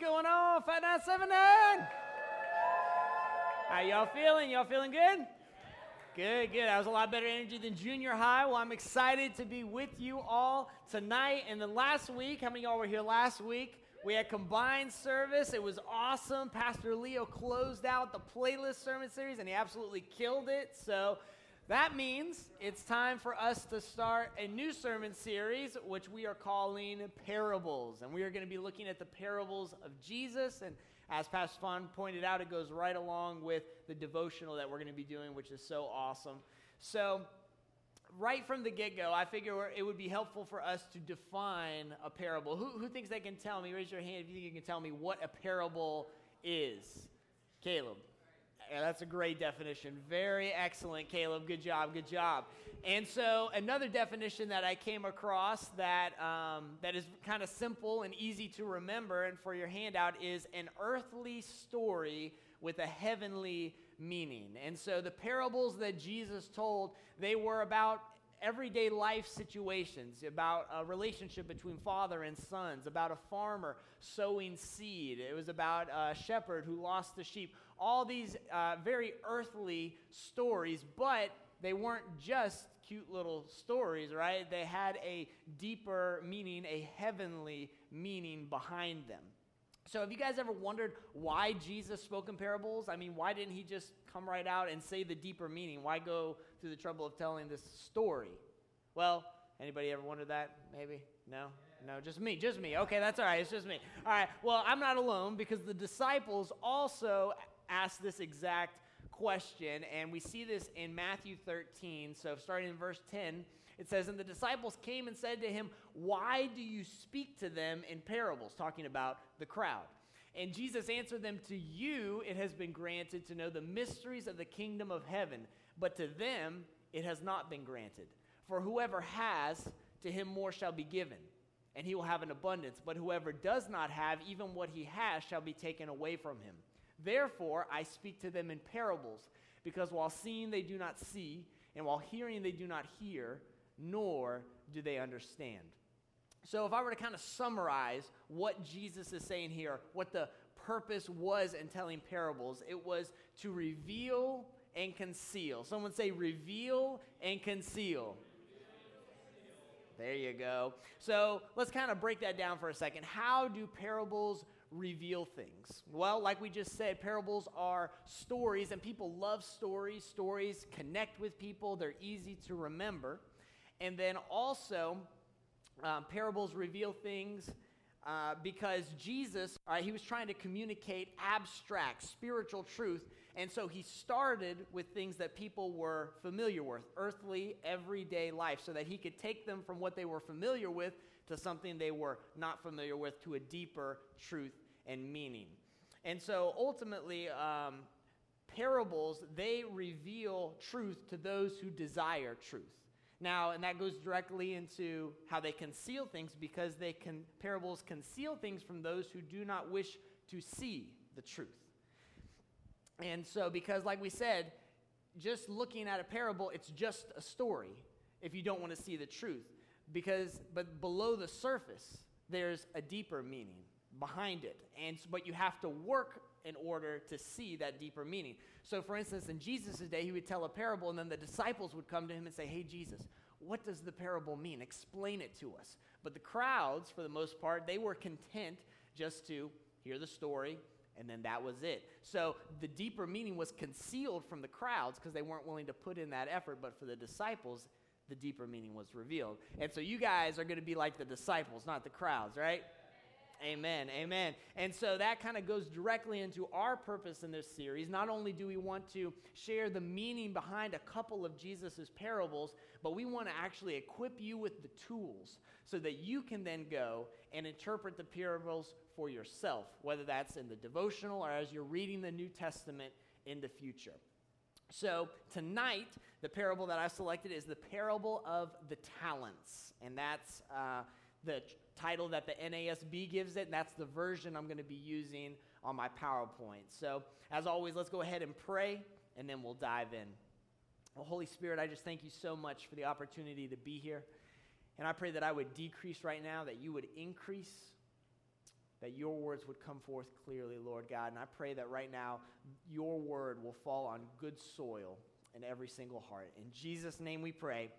going on? 5979. How y'all feeling? Y'all feeling good? Good, good. That was a lot better energy than junior high. Well, I'm excited to be with you all tonight. And then last week, how many y'all were here last week? We had combined service. It was awesome. Pastor Leo closed out the playlist sermon series and he absolutely killed it. So that means it's time for us to start a new sermon series, which we are calling Parables. And we are going to be looking at the parables of Jesus. And as Pastor Fawn pointed out, it goes right along with the devotional that we're going to be doing, which is so awesome. So, right from the get go, I figure it would be helpful for us to define a parable. Who, who thinks they can tell me? Raise your hand if you think you can tell me what a parable is. Caleb. Yeah, that's a great definition. Very excellent, Caleb. Good job. Good job. And so, another definition that I came across that um, that is kind of simple and easy to remember, and for your handout, is an earthly story with a heavenly meaning. And so, the parables that Jesus told, they were about everyday life situations, about a relationship between father and sons, about a farmer sowing seed. It was about a shepherd who lost the sheep all these uh, very earthly stories, but they weren't just cute little stories, right? They had a deeper meaning, a heavenly meaning behind them. So, have you guys ever wondered why Jesus spoke in parables? I mean, why didn't he just come right out and say the deeper meaning? Why go through the trouble of telling this story? Well, anybody ever wondered that? Maybe? No? No, just me, just me. Okay, that's all right. It's just me. All right. Well, I'm not alone because the disciples also asked this exact question, and we see this in Matthew 13. So, starting in verse 10, it says, And the disciples came and said to him, Why do you speak to them in parables? Talking about the crowd. And Jesus answered them, To you it has been granted to know the mysteries of the kingdom of heaven, but to them it has not been granted. For whoever has, to him more shall be given, and he will have an abundance. But whoever does not have, even what he has, shall be taken away from him. Therefore, I speak to them in parables, because while seeing they do not see, and while hearing they do not hear, nor do they understand. So, if I were to kind of summarize what Jesus is saying here, what the purpose was in telling parables, it was to reveal and conceal. Someone say, reveal and conceal. There you go. So let's kind of break that down for a second. How do parables reveal things? Well, like we just said, parables are stories, and people love stories. Stories connect with people, they're easy to remember. And then also, um, parables reveal things uh, because Jesus, uh, he was trying to communicate abstract, spiritual truth. And so he started with things that people were familiar with, earthly, everyday life, so that he could take them from what they were familiar with to something they were not familiar with to a deeper truth and meaning. And so ultimately, um, parables, they reveal truth to those who desire truth. Now, and that goes directly into how they conceal things because they can parables conceal things from those who do not wish to see the truth. And so because like we said, just looking at a parable, it's just a story if you don't want to see the truth. Because but below the surface, there's a deeper meaning behind it. And but you have to work in order to see that deeper meaning. So for instance, in Jesus' day, he would tell a parable and then the disciples would come to him and say, "Hey Jesus, what does the parable mean? Explain it to us." But the crowds, for the most part, they were content just to hear the story and then that was it. So the deeper meaning was concealed from the crowds because they weren't willing to put in that effort, but for the disciples, the deeper meaning was revealed. And so you guys are going to be like the disciples, not the crowds, right? Amen. Amen. And so that kind of goes directly into our purpose in this series. Not only do we want to share the meaning behind a couple of Jesus' parables, but we want to actually equip you with the tools so that you can then go and interpret the parables for yourself, whether that's in the devotional or as you're reading the New Testament in the future. So, tonight, the parable that I selected is the parable of the talents. And that's uh, the title that the NASB gives it, and that's the version I'm going to be using on my PowerPoint. So, as always, let's go ahead and pray, and then we'll dive in. Well, Holy Spirit, I just thank you so much for the opportunity to be here. And I pray that I would decrease right now, that you would increase. that your words would come forth clearly, Lord God. And I pray that right now your word will fall on good soil in every single heart. In Jesus' name we pray.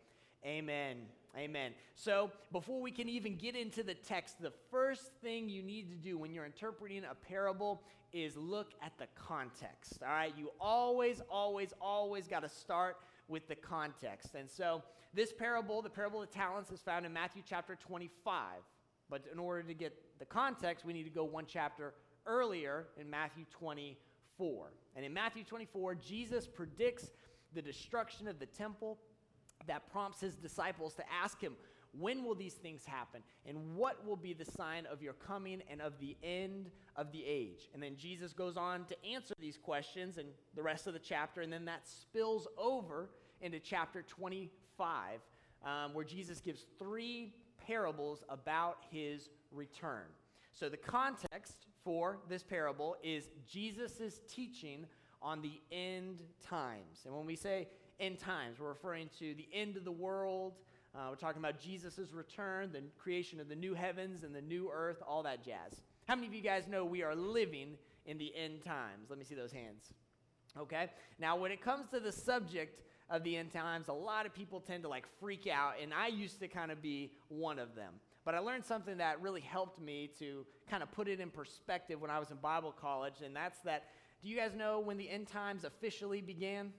Amen. Amen. So, before we can even get into the text, the first thing you need to do when you're interpreting a parable is look at the context. All right? You always, always, always got to start with the context. And so, this parable, the parable of talents, is found in Matthew chapter 25. But in order to get the context, we need to go one chapter earlier in Matthew 24. And in Matthew 24, Jesus predicts the destruction of the temple that prompts his disciples to ask him, When will these things happen? And what will be the sign of your coming and of the end of the age? And then Jesus goes on to answer these questions and the rest of the chapter, and then that spills over into chapter 25, um, where Jesus gives three parables about his return. So the context for this parable is Jesus' teaching on the end times. And when we say end times. We're referring to the end of the world. Uh, we're talking about Jesus' return, the creation of the new heavens and the new earth, all that jazz. How many of you guys know we are living in the end times? Let me see those hands. Okay? Now, when it comes to the subject of the end times, a lot of people tend to like freak out, and I used to kind of be one of them. But I learned something that really helped me to kind of put it in perspective when I was in Bible college, and that's that do you guys know when the end times officially began?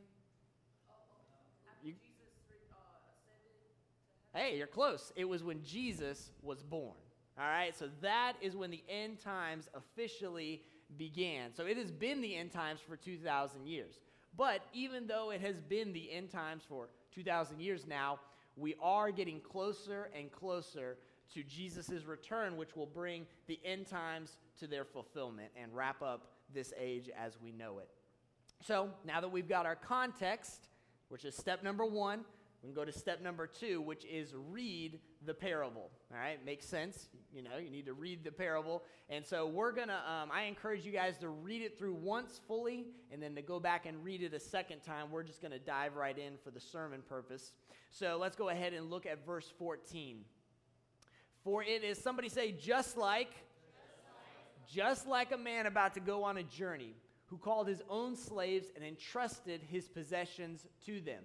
Hey, you're close. It was when Jesus was born. All right, so that is when the end times officially began. So it has been the end times for 2,000 years. But even though it has been the end times for 2,000 years now, we are getting closer and closer to Jesus' return, which will bring the end times to their fulfillment and wrap up this age as we know it. So now that we've got our context, which is step number one. We can go to step number two, which is read the parable. All right, makes sense. You know, you need to read the parable. And so we're going to, um, I encourage you guys to read it through once fully and then to go back and read it a second time. We're just going to dive right in for the sermon purpose. So let's go ahead and look at verse 14. For it is, somebody say, just like, just like, just like a man about to go on a journey who called his own slaves and entrusted his possessions to them.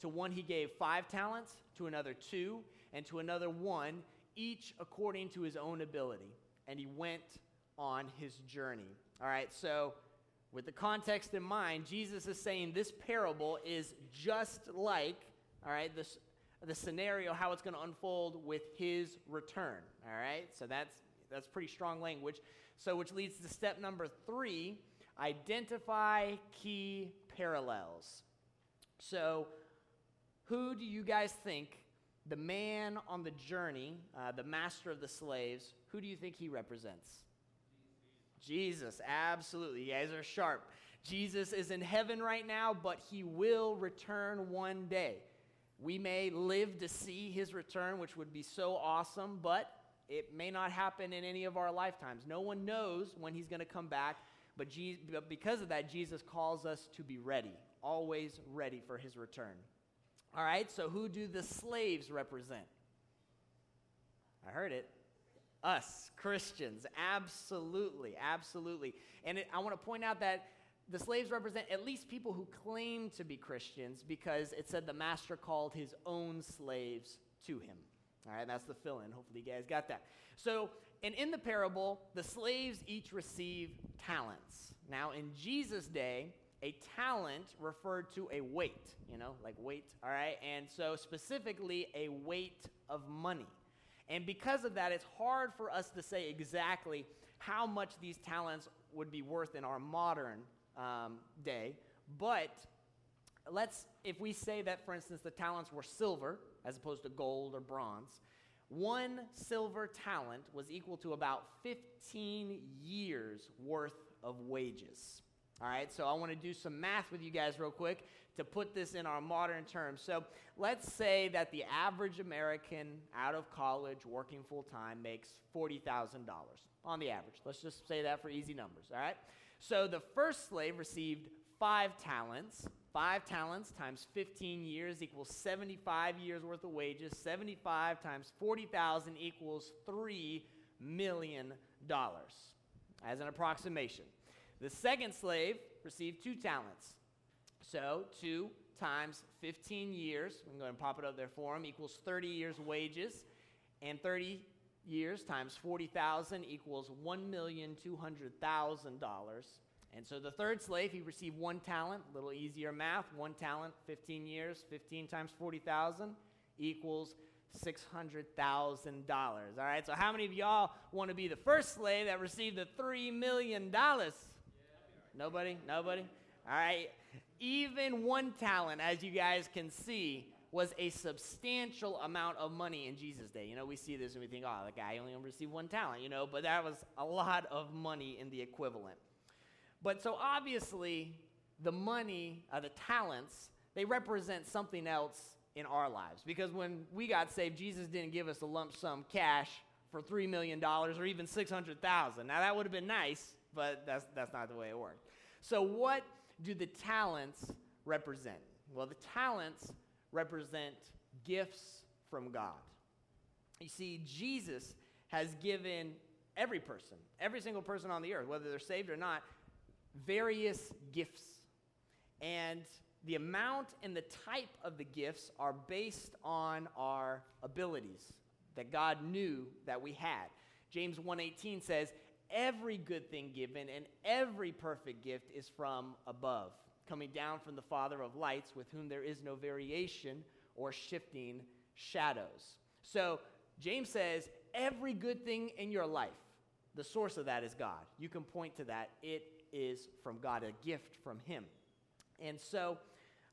To one he gave five talents, to another two, and to another one, each according to his own ability. And he went on his journey. All right, so with the context in mind, Jesus is saying this parable is just like, all right, this, the scenario, how it's going to unfold with his return. All right, so that's, that's pretty strong language. So, which leads to step number three Identify key parallels. So, who do you guys think the man on the journey, uh, the master of the slaves, who do you think he represents? Jesus, absolutely. You guys are sharp. Jesus is in heaven right now, but he will return one day. We may live to see his return, which would be so awesome, but it may not happen in any of our lifetimes. No one knows when he's going to come back. But, but because of that, Jesus calls us to be ready, always ready for his return. All right, so who do the slaves represent? I heard it. Us, Christians. Absolutely, absolutely. And it, I want to point out that the slaves represent at least people who claim to be Christians because it said the master called his own slaves to him. All right, that's the fill in. Hopefully, you guys got that. So, and in the parable, the slaves each receive talents. Now, in Jesus' day, a talent referred to a weight, you know, like weight, all right? And so, specifically, a weight of money. And because of that, it's hard for us to say exactly how much these talents would be worth in our modern um, day. But let's, if we say that, for instance, the talents were silver as opposed to gold or bronze, one silver talent was equal to about 15 years worth of wages. All right, so I want to do some math with you guys real quick to put this in our modern terms. So let's say that the average American out of college working full time makes $40,000 on the average. Let's just say that for easy numbers, all right? So the first slave received five talents. Five talents times 15 years equals 75 years worth of wages. 75 times 40,000 equals $3 million. as an approximation. The second slave received two talents. So, two times 15 years, I'm going to pop it up there for him, equals 30 years' wages. And 30 years times 40,000 equals $1,200,000. And so the third slave, he received one talent, a little easier math, one talent, 15 years, 15 times 40,000 equals $600,000. All right, so how many of y'all want to be the first slave that received the $3 million? Nobody? Nobody? All right, even one talent, as you guys can see, was a substantial amount of money in Jesus' day. You know, we see this and we think, oh, the guy only received one talent, you know, but that was a lot of money in the equivalent. But so obviously, the money, uh, the talents, they represent something else in our lives. Because when we got saved, Jesus didn't give us a lump sum cash for $3 million or even 600000 Now, that would have been nice, but that's, that's not the way it worked. So, what do the talents represent? Well, the talents represent gifts from God. You see, Jesus has given every person, every single person on the earth, whether they're saved or not, various gifts. And the amount and the type of the gifts are based on our abilities that God knew that we had. James 1:18 says, "Every good thing given and every perfect gift is from above, coming down from the Father of lights, with whom there is no variation or shifting shadows." So, James says, "Every good thing in your life, the source of that is God. You can point to that. It is from God, a gift from Him. And so,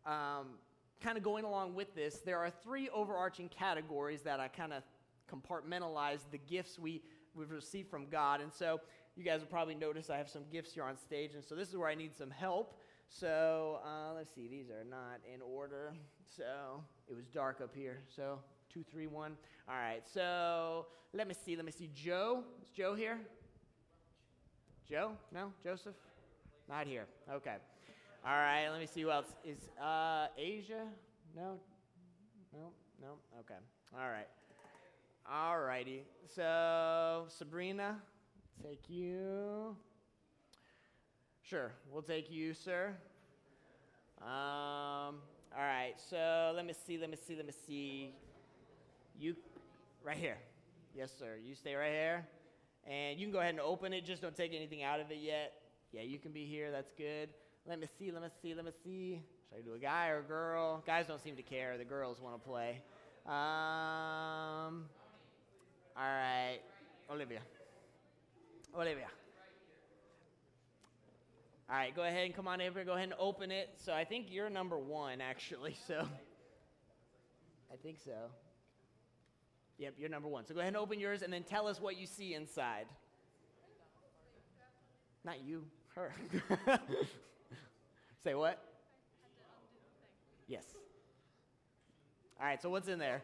um, kind of going along with this, there are three overarching categories that I kind of compartmentalize the gifts we, we've received from God. And so, you guys will probably notice I have some gifts here on stage. And so, this is where I need some help. So, uh, let's see, these are not in order. So, it was dark up here. So, two, three, one. All right, so let me see. Let me see. Joe, is Joe here? Joe? No? Joseph? Not here. Okay. All right, let me see who else is uh Asia? No? No? No? Okay. All right. All righty. So, Sabrina, take you. Sure, we'll take you, sir. Um, all right, so let me see, let me see, let me see. You, right here. Yes, sir. You stay right here. And you can go ahead and open it. Just don't take anything out of it yet. Yeah, you can be here. That's good. Let me see. Let me see. Let me see. Should I do a guy or a girl? Guys don't seem to care. The girls want to play. Um, all right. Olivia. Olivia. All right, go ahead and come on over. Go ahead and open it. So I think you're number one, actually. So I think so. Yep, you're number one. So go ahead and open yours and then tell us what you see inside. Not you, her. Say what? Yes. All right, so what's in there?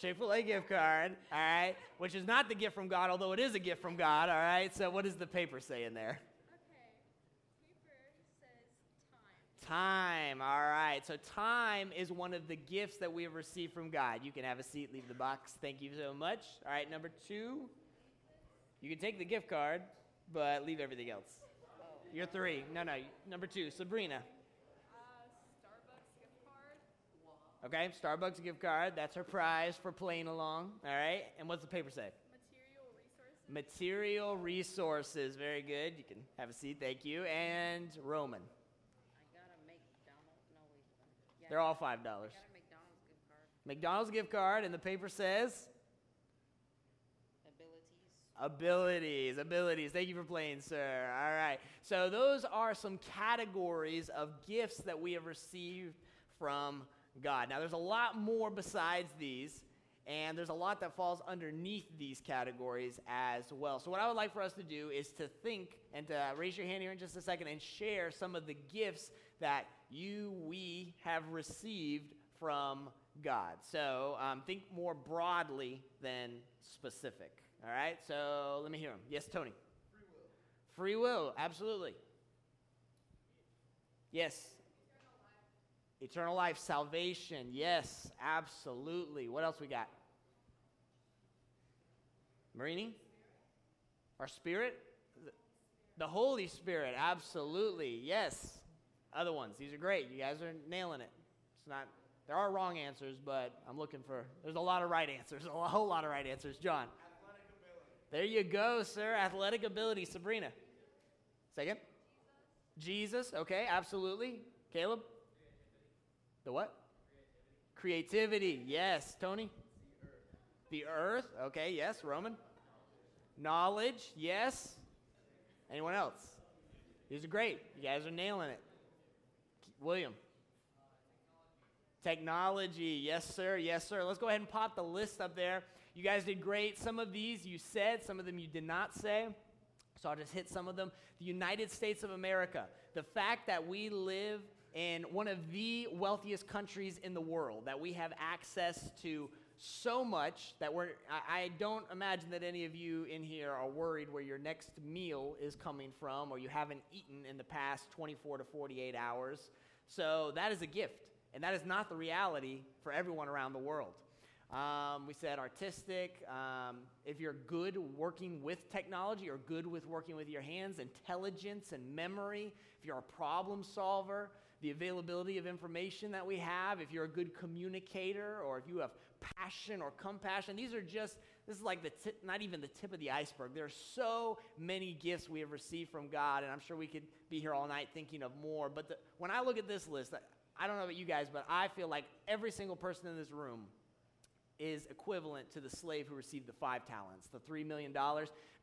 Chick fil A gift card, all right, which is not the gift from God, although it is a gift from God, all right? So, what does the paper say in there? Okay. Paper says time. Time, All right. So, time is one of the gifts that we have received from God. You can have a seat, leave the box. Thank you so much. All right. Number two, you can take the gift card, but leave everything else. Oh. You're three. No, no. Number two, Sabrina. Uh, okay, Starbucks gift card. That's her prize for playing along. All right. And what's the paper say? Material resources. Material resources. Very good. You can have a seat. Thank you. And Roman. They're all five dollars. McDonald's gift card. McDonald's gift card, and the paper says Abilities. abilities. Abilities. Thank you for playing, sir. All right. So those are some categories of gifts that we have received from God. Now, there's a lot more besides these. And there's a lot that falls underneath these categories as well. So, what I would like for us to do is to think and to raise your hand here in just a second and share some of the gifts that you, we have received from God. So, um, think more broadly than specific. All right? So, let me hear them. Yes, Tony. Free will. Free will, absolutely. Yes. Eternal life, salvation. Yes, absolutely. What else we got? Marini? Our spirit? The Holy Spirit, absolutely. Yes. Other ones. These are great. You guys are nailing it. It's not there are wrong answers, but I'm looking for there's a lot of right answers. A whole lot of right answers. John. There you go, sir. Athletic ability, Sabrina. Second? Jesus. Okay, absolutely. Caleb? The what? Creativity. Yes. Tony? The earth. Okay, yes. Roman? Knowledge. Yes. Anyone else? These are great. You guys are nailing it. William? Technology. Yes, sir. Yes, sir. Let's go ahead and pop the list up there. You guys did great. Some of these you said, some of them you did not say. So I'll just hit some of them. The United States of America. The fact that we live in one of the wealthiest countries in the world, that we have access to so much that we're, I, don't imagine that any of you in here are worried where your next meal is coming from or you haven't eaten in the past 24 to 48 hours. So that is a gift, and that is not the reality for everyone around the world. Um, we said artistic. Um, if you're good working with technology or good with working with your hands, intelligence and memory, if you're a problem solver, the availability of information that we have, if you're a good communicator or if you have passion or compassion, these are just, this is like the tip, not even the tip of the iceberg. There are so many gifts we have received from God, and I'm sure we could be here all night thinking of more. But the, when I look at this list, I don't know about you guys, but I feel like every single person in this room is equivalent to the slave who received the five talents, the $3 million,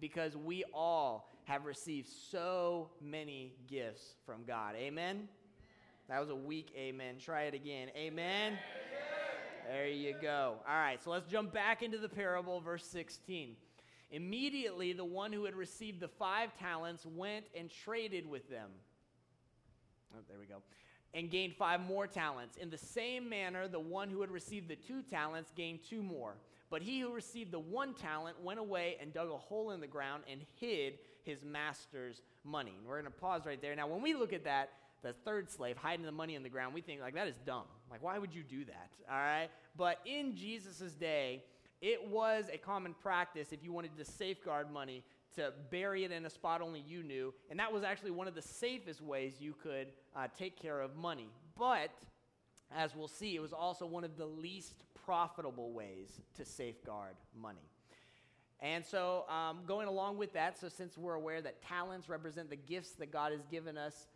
because we all have received so many gifts from God. Amen? That was a weak amen. Try it again. Amen? There you go. All right, so let's jump back into the parable, verse 16. Immediately, the one who had received the five talents went and traded with them. Oh, there we go and gained five more talents. In the same manner, the one who had received the two talents gained two more. But he who received the one talent went away and dug a hole in the ground and hid his master's money. And we're going to pause right there. Now, when we look at that, the third slave hiding the money in the ground, we think, like, that is dumb. Like, why would you do that? All right? But in Jesus' day, it was a common practice if you wanted to safeguard money to bury it in a spot only you knew. And that was actually one of the safest ways you could uh, take care of money. But, as we'll see, it was also one of the least profitable ways to safeguard money. And so, um, going along with that, so since we're aware that talents represent the gifts that God has given us,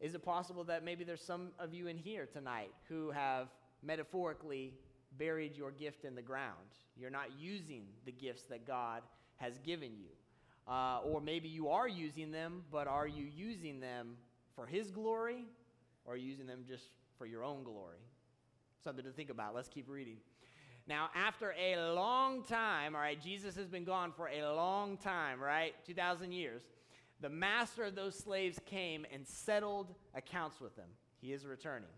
is it possible that maybe there's some of you in here tonight who have metaphorically buried your gift in the ground? You're not using the gifts that God has given you. Uh, or maybe you are using them, but are you using them for His glory or using them just for your own glory? Something to think about. Let's keep reading. Now, after a long time, all right, Jesus has been gone for a long time, right? 2,000 years. The master of those slaves came and settled accounts with them. He is returning.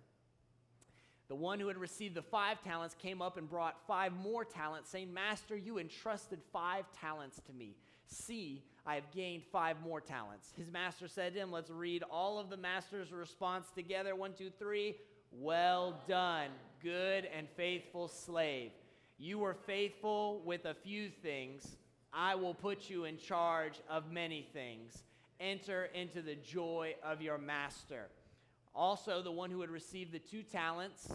The one who had received the five talents came up and brought five more talents, saying, Master, you entrusted five talents to me. See, I have gained five more talents. His master said to him, Let's read all of the master's response together. One, two, three. Well done, good and faithful slave. You were faithful with a few things. I will put you in charge of many things. Enter into the joy of your master. Also, the one who had received the two talents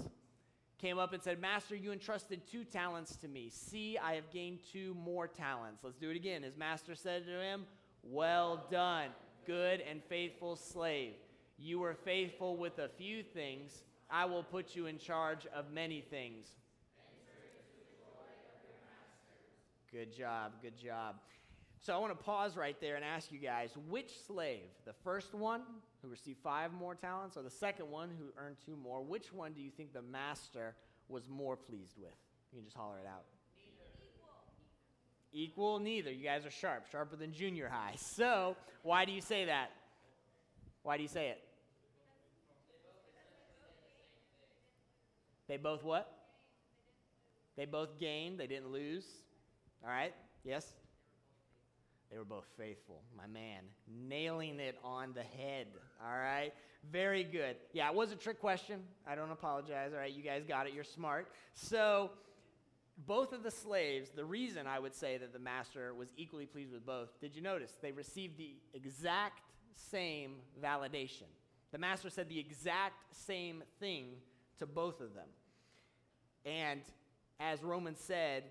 came up and said, Master, you entrusted two talents to me. See, I have gained two more talents. Let's do it again. His master said to him, Well done, good and faithful slave. You were faithful with a few things. I will put you in charge of many things. Good job, good job. So I want to pause right there and ask you guys which slave, the first one who received five more talents, or the second one who earned two more, which one do you think the master was more pleased with? You can just holler it out. Equal. Neither. You guys are sharp, sharper than junior high. So, why do you say that? Why do you say it? They both what? They both gained, they didn't lose. All right? Yes? They were both faithful. My man, nailing it on the head. All right? Very good. Yeah, it was a trick question. I don't apologize. All right, you guys got it. You're smart. So, both of the slaves, the reason I would say that the master was equally pleased with both, did you notice? They received the exact same validation. The master said the exact same thing to both of them. And as Romans said,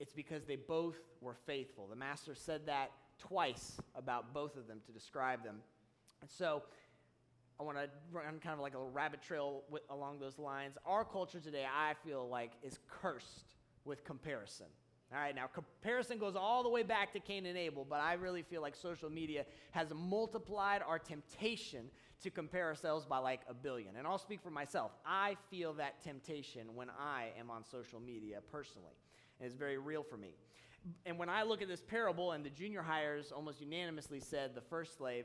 it's because they both were faithful. The master said that twice about both of them to describe them. And so I want to run kind of like a rabbit trail with, along those lines. Our culture today, I feel like, is cursed with comparison. All right, now comparison goes all the way back to Cain and Abel, but I really feel like social media has multiplied our temptation to compare ourselves by like a billion. And I'll speak for myself. I feel that temptation when I am on social media personally, and it's very real for me. And when I look at this parable, and the junior highers almost unanimously said the first slave,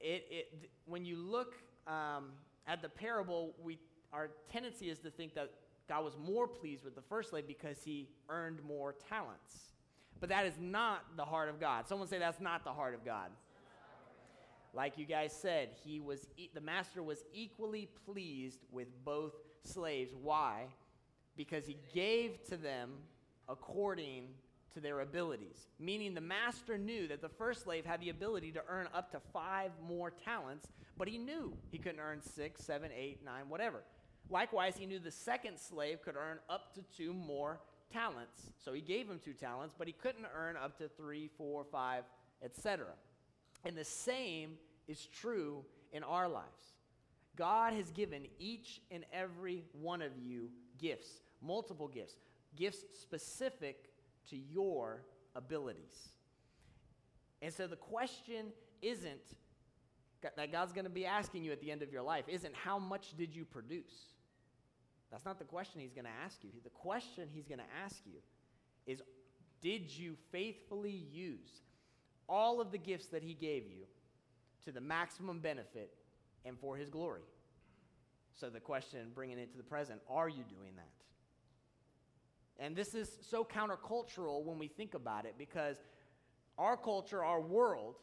it, it, when you look um, at the parable, we, our tendency is to think that God was more pleased with the first slave because he earned more talents. But that is not the heart of God. Someone say that's not the heart of God. Like you guys said, he was e- the master was equally pleased with both slaves. Why? Because he gave to them according to their abilities. Meaning the master knew that the first slave had the ability to earn up to five more talents, but he knew he couldn't earn six, seven, eight, nine, whatever. Likewise, he knew the second slave could earn up to two more talents. So he gave him two talents, but he couldn't earn up to three, four, five, etc. And the same is true in our lives. God has given each and every one of you gifts, multiple gifts, gifts specific to your abilities. And so the question isn't that God's going to be asking you at the end of your life isn't how much did you produce? That's not the question he's going to ask you. The question he's going to ask you is Did you faithfully use all of the gifts that he gave you to the maximum benefit and for his glory? So, the question, bringing it to the present, are you doing that? And this is so countercultural when we think about it because our culture, our world,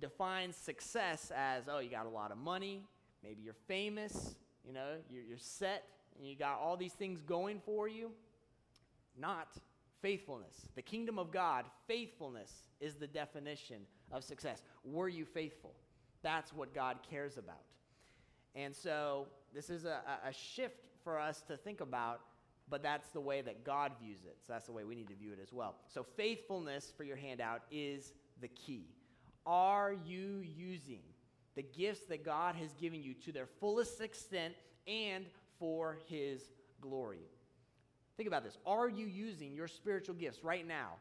defines success as oh, you got a lot of money, maybe you're famous, you know, you're, you're set and you got all these things going for you, not faithfulness. The kingdom of God, faithfulness is the definition of success. Were you faithful? That's what God cares about. And so this is a, a shift for us to think about, but that's the way that God views it. So that's the way we need to view it as well. So faithfulness for your handout is the key. Are you using the gifts that God has given you to their fullest extent and for his glory. Think about this. Are you using your spiritual gifts right now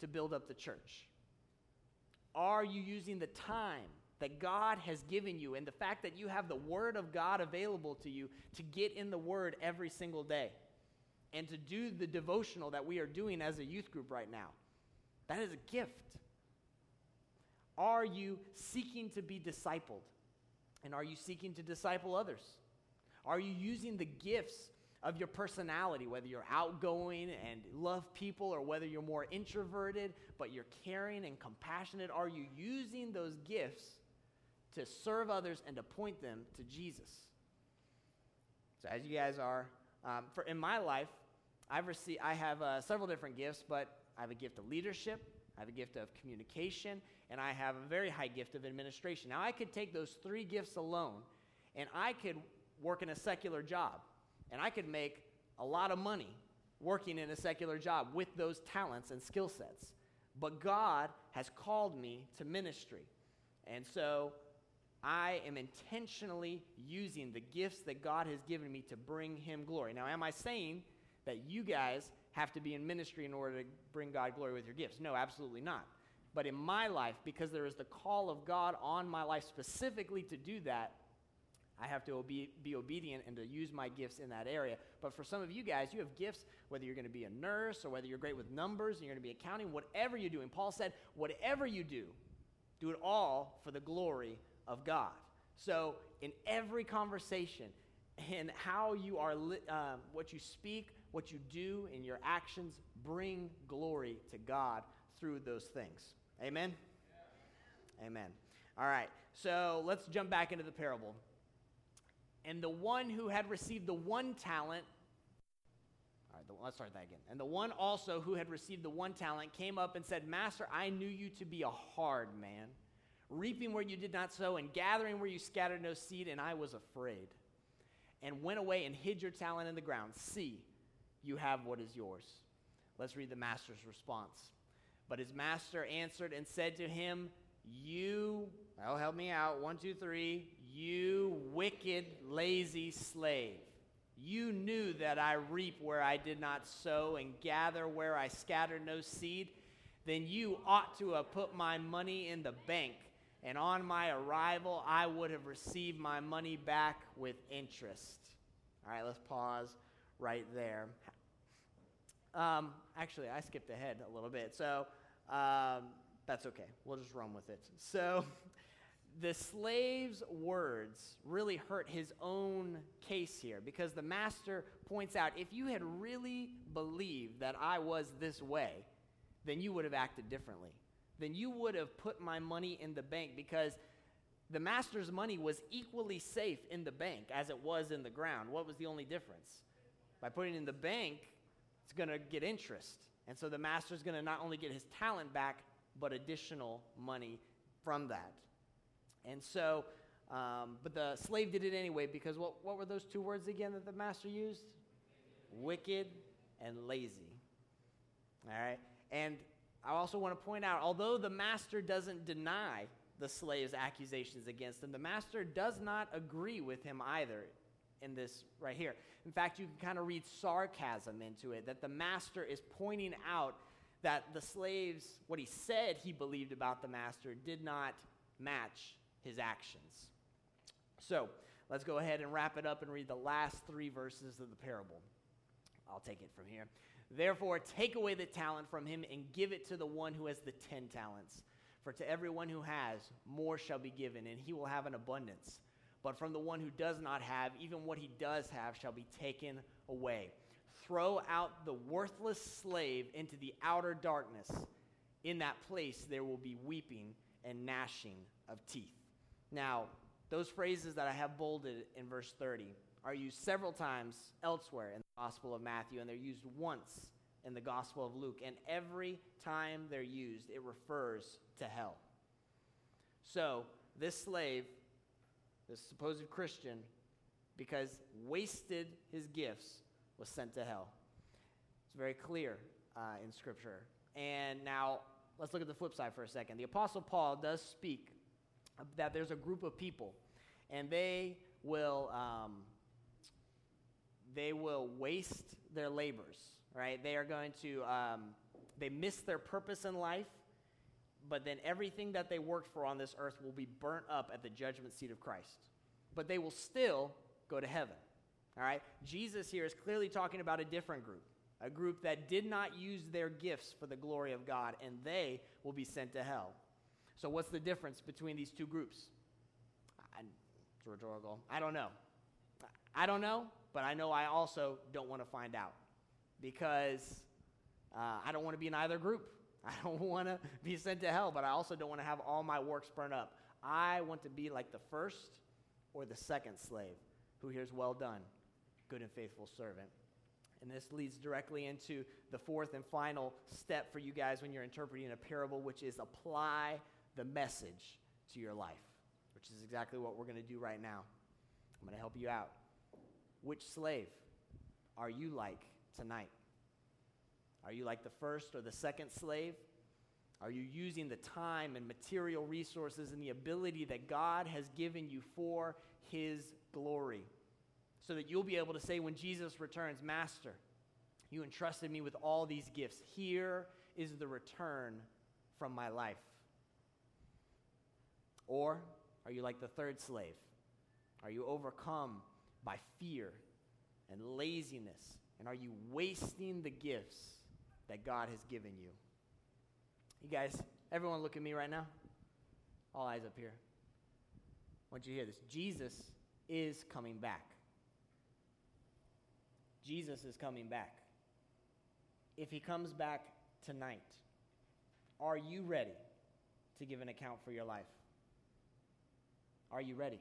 to build up the church? Are you using the time that God has given you and the fact that you have the Word of God available to you to get in the Word every single day and to do the devotional that we are doing as a youth group right now? That is a gift. Are you seeking to be discipled? And are you seeking to disciple others? Are you using the gifts of your personality, whether you're outgoing and love people or whether you're more introverted but you're caring and compassionate? Are you using those gifts to serve others and to point them to Jesus? So, as you guys are, um, for in my life, I've received, I have uh, several different gifts, but I have a gift of leadership, I have a gift of communication, and I have a very high gift of administration. Now, I could take those three gifts alone, and I could work in a secular job. And I could make a lot of money working in a secular job with those talents and skill sets. But God has called me to ministry. And so I am intentionally using the gifts that God has given me to bring Him glory. Now, am I saying that you guys have to be in ministry in order to bring God glory with your gifts? No, absolutely not. But in my life, because there is the call of God on my life specifically to do that, I have to obe- be obedient and to use my gifts in that area. But for some of you guys, you have gifts, whether you're going to be a nurse or whether you're great with numbers and you're going to be accounting, whatever you're doing. Paul said, whatever you do, do it all for the glory of God. So in every conversation, and how you are, li- um, what you speak, what you do, in your actions, bring glory to God through those things. Amen? Amen. All right, so let's jump back into the parable. And the one who had received the one talent, all right, the, let's start that again. And the one also who had received the one talent came up and said, Master, I knew you to be a hard man, reaping where you did not sow, and gathering where you scattered no seed, and I was afraid. And went away and hid your talent in the ground. See, you have what is yours. Let's read the master's response. But his master answered and said to him, You, oh, help me out. One, two, three. You wicked, lazy slave. You knew that I reap where I did not sow and gather where I scattered no seed. Then you ought to have put my money in the bank, and on my arrival I would have received my money back with interest. All right, let's pause right there. Um, actually, I skipped ahead a little bit, so um, that's okay. We'll just run with it. So, the slave's words really hurt his own case here because the master points out if you had really believed that I was this way, then you would have acted differently. Then you would have put my money in the bank because the master's money was equally safe in the bank as it was in the ground. What was the only difference? By putting in the bank, it's going to get interest. And so the master's going to not only get his talent back, but additional money from that. And so, um, but the slave did it anyway because what, what were those two words again that the master used? Wicked and lazy. All right? And I also want to point out although the master doesn't deny the slave's accusations against him, the master does not agree with him either in this right here. In fact, you can kind of read sarcasm into it that the master is pointing out that the slaves, what he said he believed about the master, did not match his actions. So let's go ahead and wrap it up and read the last three verses of the parable. I'll take it from here. Therefore, take away the talent from him and give it to the one who has the ten talents. For to everyone who has, more shall be given, and he will have an abundance. But from the one who does not have, even what he does have shall be taken away. Throw out the worthless slave into the outer darkness. In that place there will be weeping and gnashing of teeth. Now, those phrases that I have bolded in verse 30 are used several times elsewhere in the Gospel of Matthew, and they're used once in the Gospel of Luke. And every time they're used, it refers to hell. So, this slave this supposed Christian, because wasted his gifts, was sent to hell. It's very clear uh, in Scripture. And now let's look at the flip side for a second. The Apostle Paul does speak that there's a group of people, and they will um, they will waste their labors. Right? They are going to um, they miss their purpose in life but then everything that they worked for on this earth will be burnt up at the judgment seat of Christ. But they will still go to heaven. All right? Jesus here is clearly talking about a different group, a group that did not use their gifts for the glory of God, and they will be sent to hell. So, what's the difference between these two groups? It's rhetorical. I don't know. I don't know, but I know I also don't want to find out because uh, I don't want to be in either group. I don't want to be sent to hell, but I also don't want to have all my works burned up. I want to be like the first or the second slave who hears, Well done, good and faithful servant. And this leads directly into the fourth and final step for you guys when you're interpreting a parable, which is apply the message to your life, which is exactly what we're going to do right now. I'm going to help you out. Which slave are you like tonight? Are you like the first or the second slave? Are you using the time and material resources and the ability that God has given you for His glory? So that you'll be able to say when Jesus returns, Master, you entrusted me with all these gifts. Here is the return from my life. Or are you like the third slave? Are you overcome by fear and laziness? And are you wasting the gifts that God has given you. You guys, everyone look at me right now. All eyes up here. I want you to hear this. Jesus is coming back. Jesus is coming back. If he comes back tonight, are you ready to give an account for your life? Are you ready?